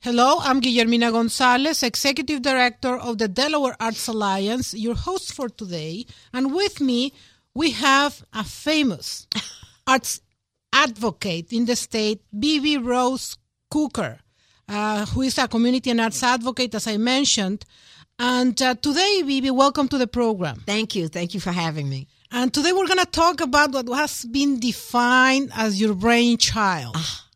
Hello, I'm Guillermina Gonzalez, Executive Director of the Delaware Arts Alliance, your host for today. And with me, we have a famous arts advocate in the state, Bebe Ross Coker, uh, who is a community and arts advocate, as I mentioned. And uh, today, Bebe, welcome to the program. Thank you. Thank you for having me. And today we're going to talk about what has been defined as your brainchild. Ah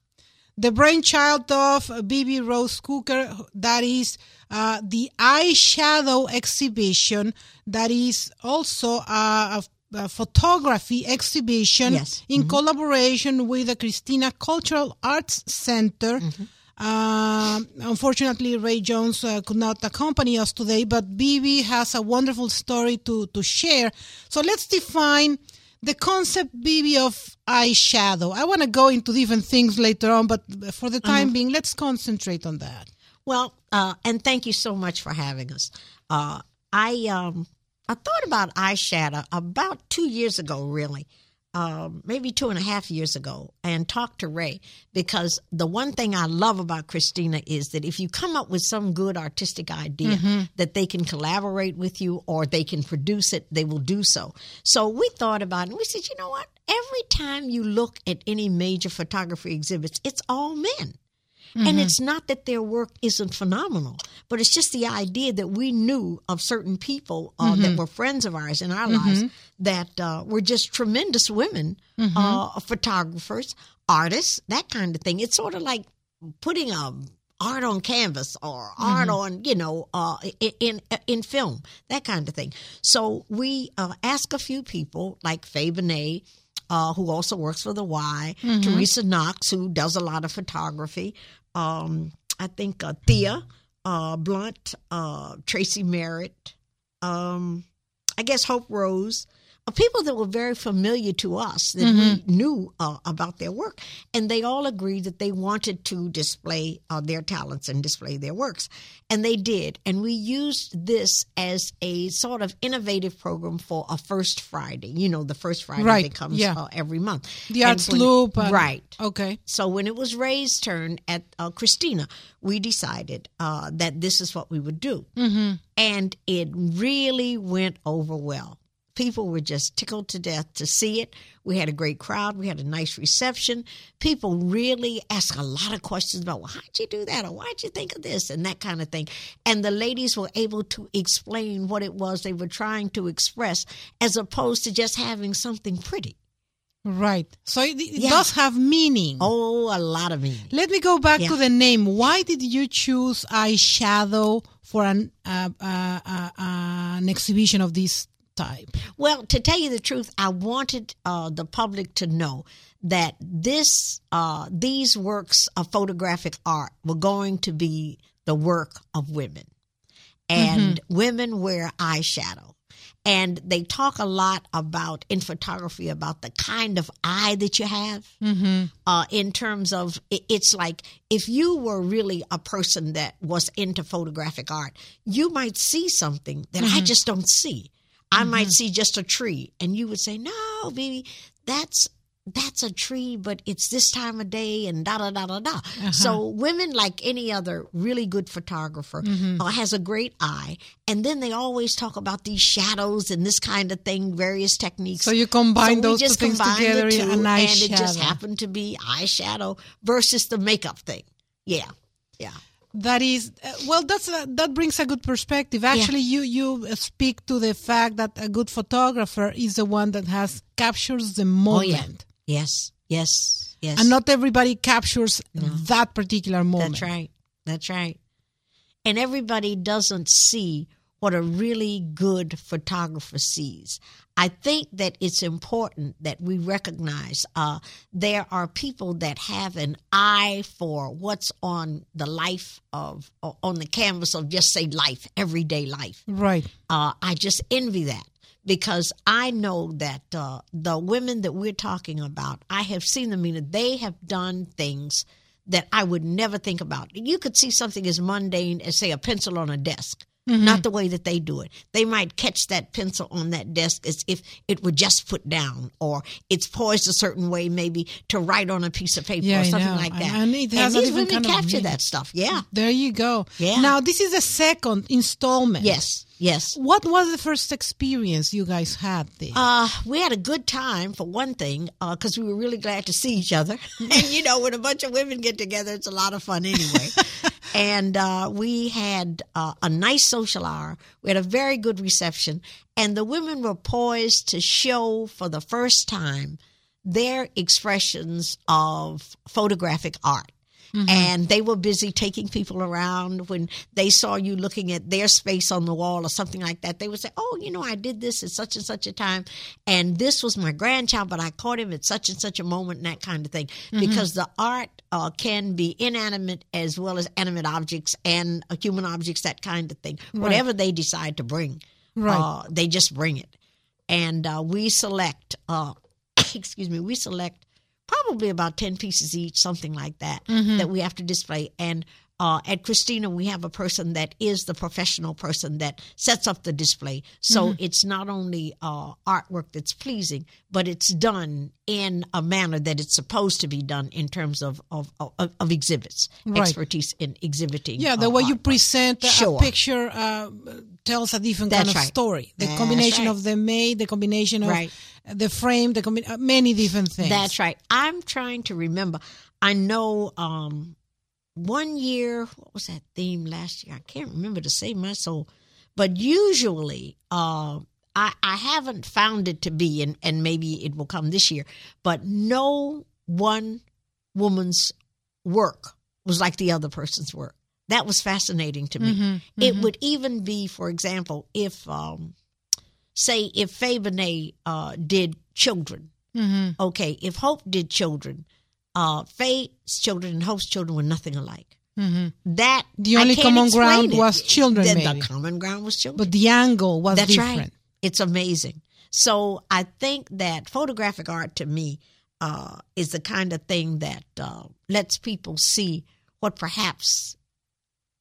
the brainchild of Bebe Ross Coker, that is uh, the eyeshadow exhibition, that is also a, a photography exhibition yes. in mm-hmm. collaboration with the Christina Cultural Arts Center. Mm-hmm. Uh, unfortunately, Ray Jones uh, could not accompany us today, but Bebe has a wonderful story to, to share. So let's define the concept, Bebe, of eyeshadow. I want to go into different things later on, but for the time mm-hmm. being, let's concentrate on that. Well, uh, and thank you so much for having us. Uh, I um, I thought about eyeshadow about two years ago, really, um, maybe two and a half years ago and talked to Ray because the one thing I love about Christina is that if you come up with some good artistic idea mm-hmm. that they can collaborate with you or they can produce it, they will do so. So we thought about it and we said, you know what? Every time you look at any major photography exhibits, it's all men. Mm-hmm. And it's not that their work isn't phenomenal, but it's just the idea that we knew of certain people uh, mm-hmm. that were friends of ours in our mm-hmm. lives that uh, were just tremendous women, mm-hmm. uh, photographers, artists, that kind of thing. It's sort of like putting a art on canvas or art mm-hmm. on you know uh, in in film that kind of thing so we uh, ask a few people like Faye Benet, uh, who also works for the Y, mm-hmm. Teresa Knox, who does a lot of photography, um, I think uh, Thea uh, Blunt, uh, Tracy Merritt, um, I guess Hope Rose, people that were very familiar to us that mm-hmm. we knew uh, about their work, and they all agreed that they wanted to display uh, their talents and display their works, and they did. And we used this as a sort of innovative program for a first Friday. You know, the first Friday right. that comes yeah. uh, every month. The Arts Loop, and, right? Okay. So when it was Ray's turn at uh, Christina, we decided uh, that this is what we would do, mm-hmm. and it really went over well People were just tickled to death to see it. We had a great crowd. We had a nice reception. People really asked a lot of questions about, well, how'd you do that? Or why'd you think of this? And that kind of thing. And the ladies were able to explain what it was they were trying to express as opposed to just having something pretty. Right. So it, it does have meaning. Oh, a lot of meaning. Let me go back yeah. to the name. Why did you choose eyeshadow for an uh, uh, uh, an exhibition of this type? Well, to tell you the truth, I wanted uh, the public to know that this uh, these works of photographic art were going to be the work of women, and mm-hmm. women wear eyeshadow. And they talk a lot about in photography about the kind of eye that you have. Mm-hmm. Uh, in terms of, it's like if you were really a person that was into photographic art, you might see something that mm-hmm. I just don't see I mm-hmm. might see just a tree, and you would say, "No, baby, that's that's a tree, but it's this time of day and da da da da da. Uh-huh. So women, like any other really good photographer, mm-hmm. uh, has a great eye, and then they always talk about these shadows and this kind of thing, various techniques. So you combine so those two things together, two, and it just happened to be eyeshadow versus the makeup thing. Yeah, yeah that is uh, well that's uh, that brings a good perspective actually yeah. you you speak to the fact that a good photographer is the one that has captures the moment oh, yeah. yes yes yes and not everybody captures no. that particular moment that's right that's right and everybody doesn't see what a really good photographer sees. I think that it's important that we recognize uh, there are people that have an eye for what's on the life of, on the canvas of just say life, everyday life. Right. Uh, I just envy that because I know that uh, the women that we're talking about, I have seen them, mean, they have done things that I would never think about. You could see something as mundane as, say, a pencil on a desk not the way that they do it. They might catch that pencil on that desk as if it were just put down, or it's poised a certain way, maybe to write on a piece of paper Yeah, or something like that. And it has a these women kind capture that stuff. Yeah. There you go. Yeah. Now this is the second installment. Yes. Yes. What was the first experience you guys had there? Uh, we had a good time for one thing, because we were really glad to see each other. and you know, when a bunch of women get together, it's a lot of fun anyway. and uh, we had uh, a nice social hour. We had a very good reception, and the women were poised to show for the first time their expressions of photographic art. And they were busy taking people around when they saw you looking at their space on the wall or something like that. They would say, Oh, you know, I did this at such and such a time. And this was my grandchild, but I caught him at such and such a moment and that kind of thing. Because the art uh, can be inanimate as well as animate objects and uh, human objects, that kind of thing. Whatever they decide to bring, Right. uh, they just bring it. And uh, we select, uh, excuse me, we select probably about 10 pieces each, something like that, that we have to display. And uh, at Christina, we have a person that is the professional person that sets up the display. So it's not only uh, artwork that's pleasing, but it's done in a manner that it's supposed to be done in terms of of, of, of exhibits, Right. expertise in exhibiting. yeah, the uh, way you artwork. present a- Sure. a picture uh, tells a different kind of right. story. The That's combination right. of the made, the combination of the frame, the combi- uh, many different things. That's right. I'm trying to remember. I know um, one year, what was that theme last year? I can't remember to save my soul. But usually, uh, I, I haven't found it to be, and, and maybe it will come this year, but no one woman's work was like the other person's work. That was fascinating to me. Mhm, It mhm. would even be, for example, if, um, say, if Faye Bonet, uh did children, Mhm. okay, if Hope did children, uh, Faye's children and Hope's children were nothing alike. Mhm. That The only common ground it. was children, The, maybe. the common ground was children. But the angle was That's different. right. It's amazing. So I think that photographic art to me uh, is the kind of thing that uh, lets people see what perhaps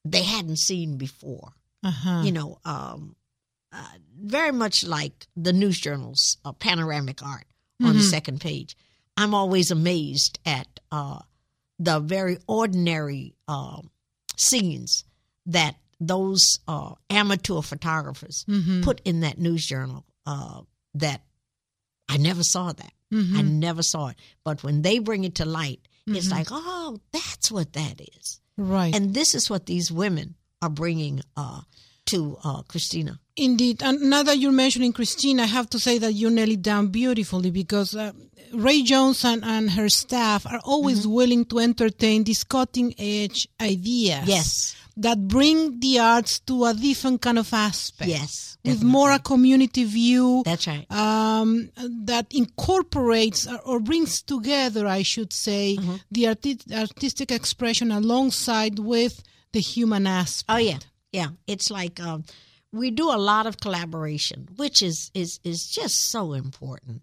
they hadn't seen before. Uh-huh. You know, um, uh, very much like the news journals, uh, panoramic art on the second page. I'm always amazed at uh, the very ordinary um scenes that those uh, amateur photographers Mhm. put in that news journal. Uh, that I never saw that. Mhm. I never saw it. But when they bring it to light, it's Mm-hmm. like, oh, that's what that is. Right. And this is what these women are bringing uh, to uh, Christina. Indeed. And now that you're mentioning Christina, I have to say that you nailed it down beautifully because uh, Ray Jones and, and her staff are always Mm-hmm. willing to entertain these cutting edge ideas. Yes. That bring the arts to a different kind of aspect. Yes. With more a community view. That's right. um, that incorporates or, or brings together, I should say, Mm-hmm. the arti- artistic expression alongside with the human aspect. Oh yeah, yeah. It's like um, we do a lot of collaboration, which is is is just so important.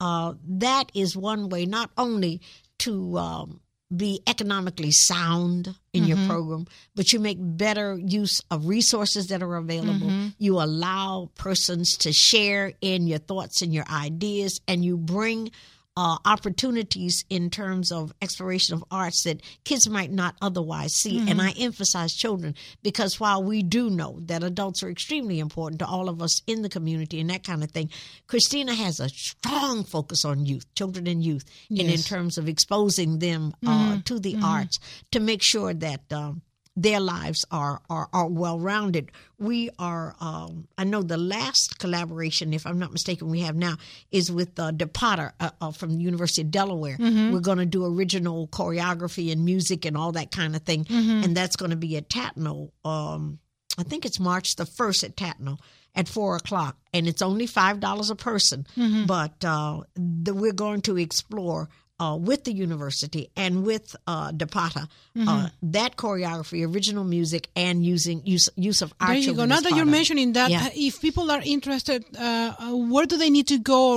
Uh, that is one way not only to um, be economically sound in your program, but you make better use of resources that are available. You allow persons to share in your thoughts and your ideas, and you bring uh, opportunities in terms of exploration of arts that kids might not otherwise see. And I emphasize children because while we do know that adults are extremely important to all of us in the community and that kind of thing, Christina has a strong focus on youth, children and youth, and in terms of exposing them uh, to the arts to make sure that. Um, their lives are are, are well rounded. We are. Um, I know the last collaboration, if I'm not mistaken, we have now is with uh, De Potter uh, uh, from the University of Delaware. We're going to do original choreography and music and all that kind of thing, and that's going to be at Tatno. Um, I think it's March the first at Tatno at four o'clock, and it's only five dollars a person. But uh, the, we're going to explore uh, with the university and with uh, Depata, Mm-hmm. uh, that choreography, original music, and using use use of our There you go. Now that you're of mentioning that, Yeah. uh, if people are interested, uh, uh, where do they need to go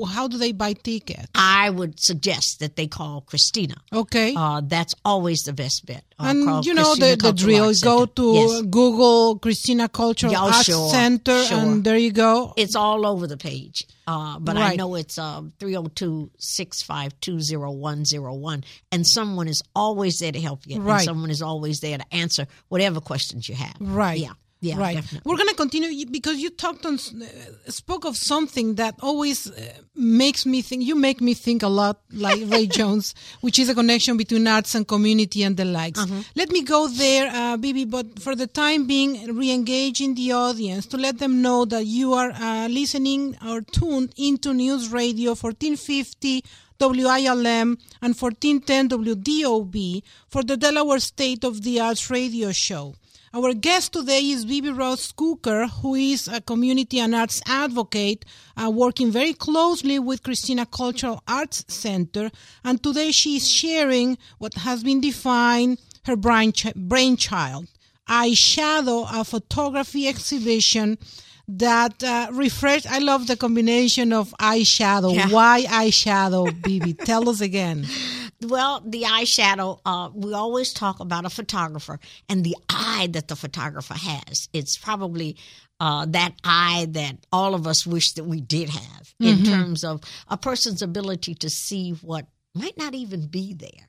or how do they buy tickets? I would suggest that they call Christina. Okay. Uh, that's always the best bet. Uh, and you know Christina the, the drill. Arts Go Center. to Yes. Google Christina Cultural Yeah, oh, Arts sure, Center, sure. and there you go. It's all over the page. Uh, but I know it's um, 302 652 0101. And someone is always there to help you. Right. And someone is always there to answer whatever questions you have. Right. Yeah. Yeah. right. Definitely. We're going to continue because you talked on, uh, spoke of something that always uh, makes me think. You make me think a lot, like Ray Jones, which is a connection between arts and community and the likes. Uh-huh. Let me go there, uh, Bebe. But for the time being, re-engaging the audience to let them know that you are uh, listening or tuned into News Radio 1450. WILM and 1410 WDOV for the Delaware State of the Arts radio show. Our guest today is Bebe Ross Coker, who is a community and arts advocate uh, working very closely with Christina Cultural Arts Center. And today she is sharing what has been defined her brainch- brainchild, Eyeshadow, a photography exhibition that uh, refresh. I love the combination of eyeshadow. Yeah. Why eyeshadow, Bebe? Tell us again. Well, the eyeshadow, uh, we always talk about a photographer and the eye that the photographer has. It's probably uh, that eye that all of us wish that we did have in terms of a person's ability to see what might not even be there.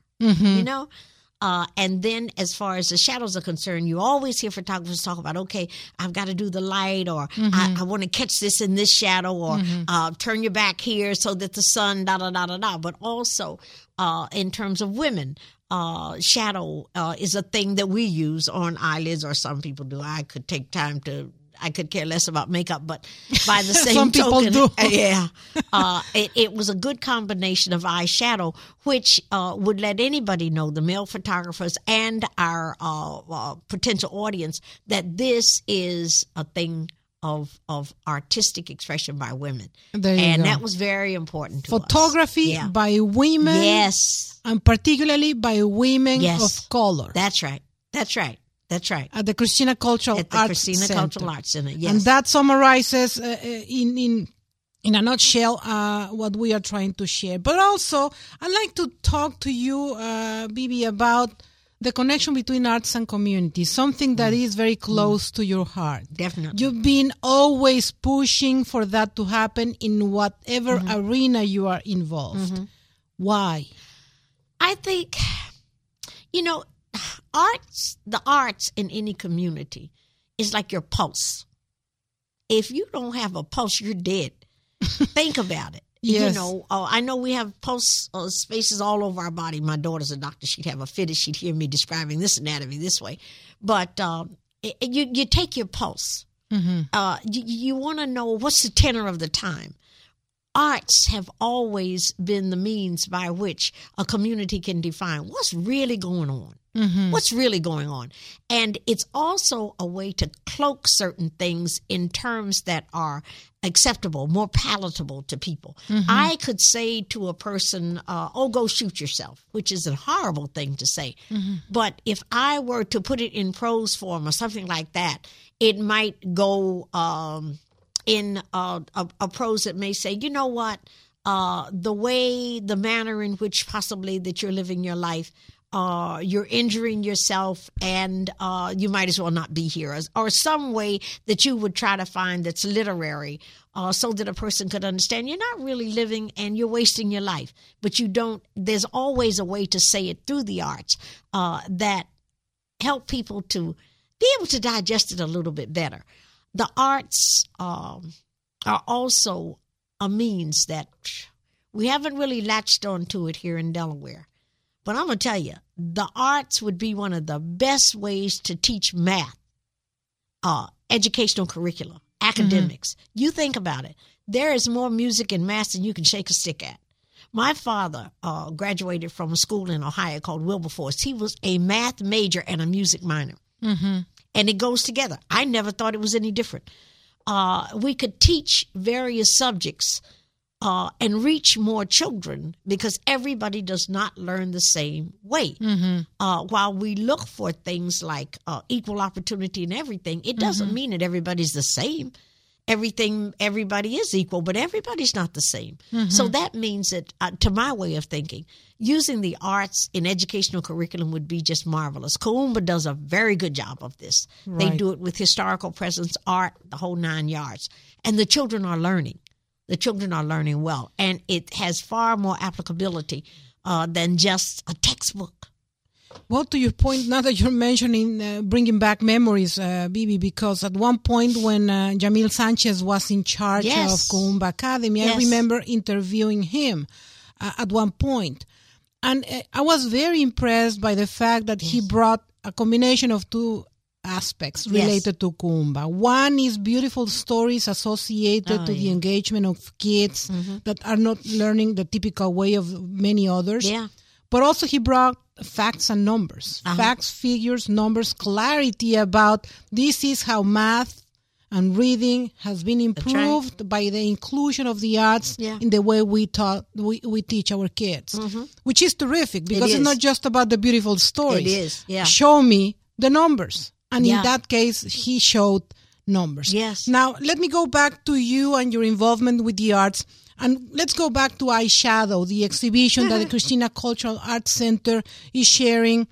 You know? Uh, and then, as far as the shadows are concerned, you always hear photographers talk about, okay, I've got to do the light, or I, I want to catch this in this shadow, or uh, turn your back here so that the sun, da da da da da. But also, uh, in terms of women, uh, shadow uh, is a thing that we use on eyelids, or some people do. I could take time to. I could care less about makeup, but by the same Some people token, do. yeah, uh, it, it was a good combination of eyeshadow, which uh, would let anybody know, the male photographers and our uh, uh, potential audience, that this is a thing of of artistic expression by women, and go. that was very important to us. Photography Yeah. by women, Yes, and particularly by women Yes. of color that's right. That's right. That's right. at the Christina Cultural At the Arts Christina Center. Cultural Arts Center. Yes. And that summarizes uh, uh, in in in a nutshell uh, what we are trying to share. But also, I'd like to talk to you, uh, Bebe, about the connection between arts and community, something that mm. is very mm. close to your heart. Definitely. You've been always pushing for that to happen in whatever Mm-hmm. arena you are involved. Mm-hmm. Why? I think, you know, arts, the arts in any community is like your pulse. If you don't have a pulse, you're dead. Think about it. Yes. You know, uh, I know we have pulse uh, spaces all over our body. My daughter's a doctor. She'd have a fit if she'd hear me describing this anatomy this way. But um, it, you, you take your pulse. Uh, you you want to know what's the tenor of the time arts have always been the means by which a community can define what's really going on. What's really going on? And it's also a way to cloak certain things in terms that are acceptable, more palatable to people. I could say to a person, uh, oh, go shoot yourself, which is a horrible thing to say. But if I were to put it in prose form or something like that, it might go. Um, in uh, a, a prose that may say, you know what, uh, the way, the manner in which possibly that you're living your life, uh, you're injuring yourself, and uh, you might as well not be here, or, or some way that you would try to find that's literary, uh, so that a person could understand you're not really living and you're wasting your life. But you don't. There's always a way to say it through the arts uh, that help people to be able to digest it a little bit better. The arts um, are also a means that we haven't really latched onto it here in Delaware. But I'm going to tell you, the arts would be one of the best ways to teach math, uh, educational curriculum, academics. You think about it. There is more music and math than you can shake a stick at. My father uh, graduated from a school in Ohio called Wilberforce. He was a math major and a music minor. And it goes together. I never thought it was any different. Uh, we could teach various subjects uh, and reach more children because everybody does not learn the same way. Uh, while we look for things like uh, equal opportunity and everything, it doesn't mean that everybody's the same. Everything, everybody is equal, but everybody's not the same. So that means that, uh, to my way of thinking, using the arts in educational curriculum would be just marvelous. Kuumba does a very good job of this. They do it with historical presence, art, the whole nine yards, and the children are learning the children are learning well, and it has far more applicability uh, than just a textbook. Well, to your point, now that you're mentioning uh, bringing back memories, uh, Bebe, because at one point when uh, Jamil Sanchez was in charge Yes. of Kuumba Academy, I remember interviewing him uh, at one point. And uh, I was very impressed by the fact that he brought a combination of two aspects Yes. related to Kuumba. One is beautiful stories associated Oh, to the yeah. Mm-hmm. engagement of kids that are not learning the typical way of many others Yeah. but also he brought facts and numbers Uh-huh. facts figures numbers clarity about this is how math and reading has been right. improved by the inclusion of the arts Yeah. in the way we taught we, we teach our kids which is terrific because it's Mm-hmm. not just about the beautiful stories It is, yeah. show me the numbers and Yeah. in that case he showed numbers Yes. now let me go back to you and your involvement with the arts and let's go back to eyeshadow the exhibition that the christina cultural arts center is sharing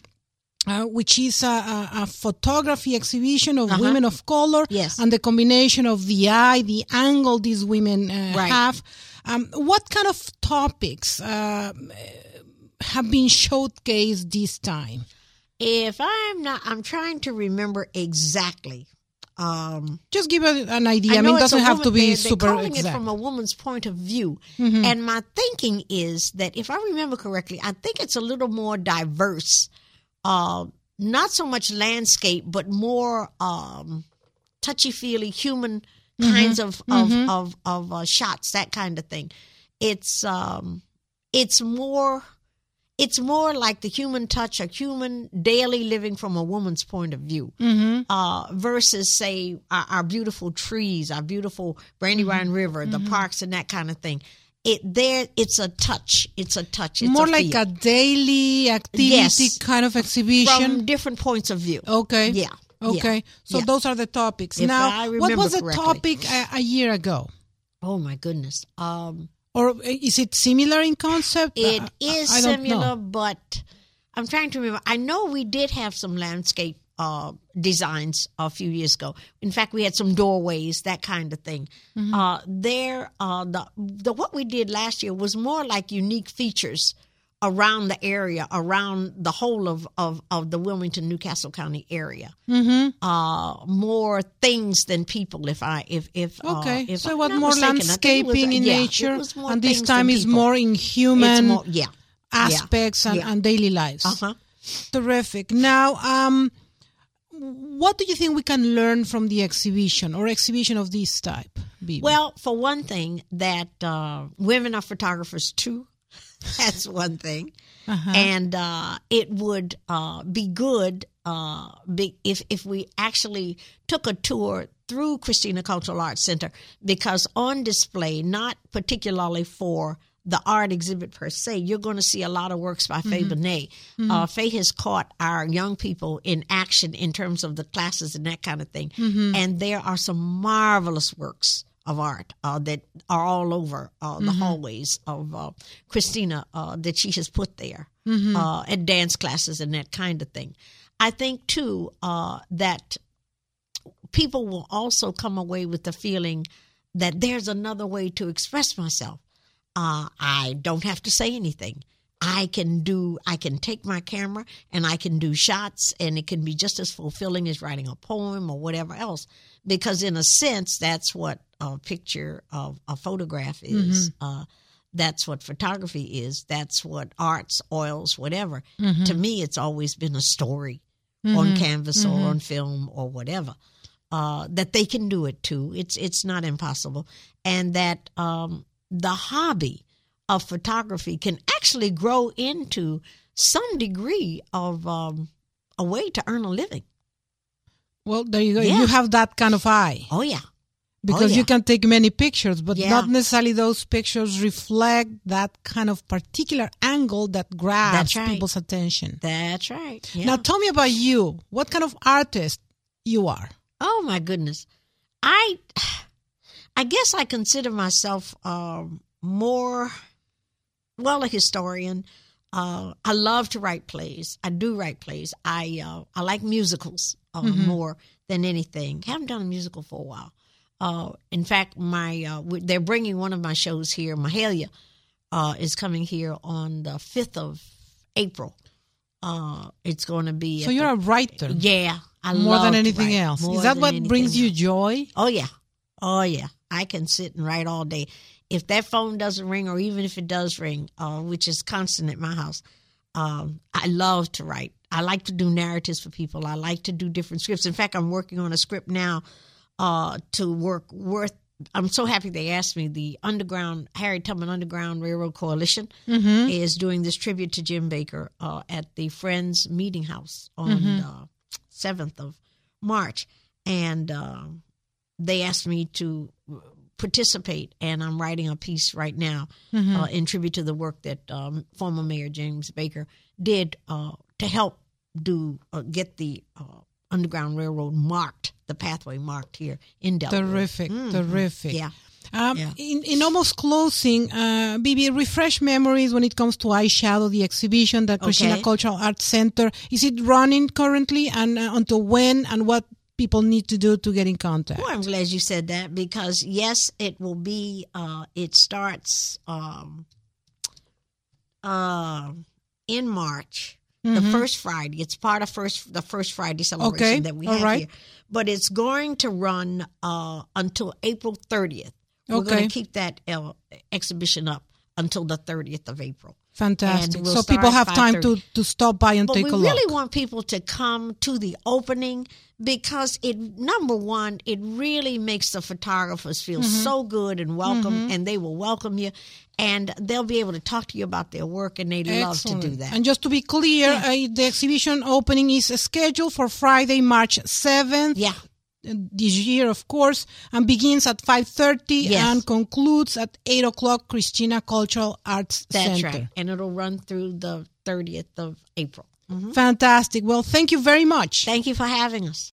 uh, which is a, a, a photography exhibition of women of color. Yes. and the combination of the eye, the angle these women uh, Right. have. Um, what kind of topics uh, have been showcased this time? If I'm not, I'm trying to remember exactly. Um, Just give a, an idea. I, know mean, it doesn't have to be they're, super they're calling exact. Mm-hmm. it from a woman's point of view. And my thinking is that if I remember correctly, I think it's a little more diverse. Uh, not so much landscape, but more um, touchy feely human Mm-hmm. kinds of of of, of uh, shots, that kind of thing. It's um, it's more it's more like the human touch, a human daily living from a woman's point of view, Mm-hmm. uh, versus say our, our beautiful trees, our beautiful Brandywine Mm-hmm. River, the parks, and that kind of thing. It there, it's a touch. It's a touch. It's More a like feel. a daily activity Yes. kind of exhibition. from different points of view. okay. Yeah. Okay. Yeah. So Yeah. those are the topics. If now, what was the correctly. topic a, a year ago? Oh my goodness. Um, Or is it similar in concept? It Uh, is I similar, know. but I'm trying to remember. I know we did have some landscape uh, designs a few years ago. In fact, we had some doorways, that kind of thing. Mm-hmm. Uh, there, uh, the the what we did last year was more like unique features around the area, around the whole of of, of the Wilmington New Castle County area. Mm-hmm. Uh, more things than people. If I if if uh, Okay, if so I'm what more mistaken, I it was- landscaping in yeah, nature, and this time is more in human more, yeah. aspects and, yeah. and daily lives. Uh-huh. Terrific. Now, um, what do you think we can learn from the exhibition or exhibition of this type? Bebe? Well, for one thing, that uh, women are photographers too. That's one thing, Uh-huh. and uh, it would uh, be good uh, be, if if we actually took a tour through Christina Cultural Arts Center because on display, not particularly for the art exhibit per se, you're going to see a lot of works by Faye Benet. Uh, Faye has caught our young people in action in terms of the classes and that kind of thing. And there are some marvelous works of art uh, that are all over uh, the hallways of uh, Christina uh, that she has put there uh, at dance classes and that kind of thing. I think, too, uh, that people will also come away with the feeling that there's another way to express myself. Uh, I don't have to say anything. I can do, I can take my camera and I can do shots, and it can be just as fulfilling as writing a poem or whatever else. Because, in a sense, that's what a picture of a photograph is. Uh, that's what photography is. That's what arts, oils, whatever. To me, it's always been a story on canvas or on film or whatever. Uh, that they can do it too. It's it's not impossible, and that um, the hobby of photography can actually grow into some degree of um, a way to earn a living. well, there you go. yeah. You have that kind of eye. Oh yeah, because yeah. you can take many pictures, but Yeah. not necessarily those pictures reflect that kind of particular angle that grabs right. people's attention. That's right. Now, tell me about you. What kind of artist you are? Oh my goodness. I I guess I consider myself um, more well a historian. Uh, I love to write plays. I do write plays. I uh, I like musicals uh, more than anything. Haven't done a musical for a while. Uh, in fact, my uh, w- they're bringing one of my shows here. Mahalia uh, is coming here on the fifth of April. Uh, it's going to be So you're the- a writer yeah. I more than anything else. more Is that what brings you joy? Oh yeah, oh yeah. I can sit and write all day. If that phone doesn't ring, or even if it does ring, uh, which is constant at my house, um, I love to write. I like to do narratives for people. I like to do different scripts. In fact, I'm working on a script now uh, to work worth. I'm so happy they asked me. The Underground Harriet Tubman Underground Railroad Coalition is doing this tribute to Jim Baker uh, at the Friends Meeting House on the seventh of March, and uh, they asked me to participate, and I'm writing a piece right now uh, in tribute to the work that um, former Mayor James Baker did uh, to help do uh, get the uh, Underground Railroad marked, the pathway marked here in Delaware. Terrific, terrific. Yeah. Um, Yeah. in, in almost closing, uh, Bebe, refresh memories when it comes to eyeshadow, the exhibition that Christina Okay. Cultural Arts Center. Is it running currently and uh, until when and what people need to do to get in contact? Well, I'm glad you said that because yes, it will be. Uh, it starts um, uh, in March, the first Friday. It's part of first the first Friday celebration Mm-hmm. Okay, that we have right. here, but it's going to run uh, until April 30th. We're going to keep that uh, exhibition up until the 30th of April. Fantastic. We'll so people have time to, to stop by and But take a look. We really want people to come to the opening because it number one, it really makes the photographers feel Mm-hmm. so good and welcome, and they will welcome you, and they'll be able to talk to you about their work, and they love to do that. And just to be clear, uh, the exhibition opening is scheduled for Friday, March 7th. yeah, This year, of course, and begins at 5.30 Yes. and concludes at 8 o'clock, Christina Cultural Arts that's Center. right, and it'll run through the thirtieth of April. Mm-hmm. Fantastic. Well, thank you very much. Thank you for having us.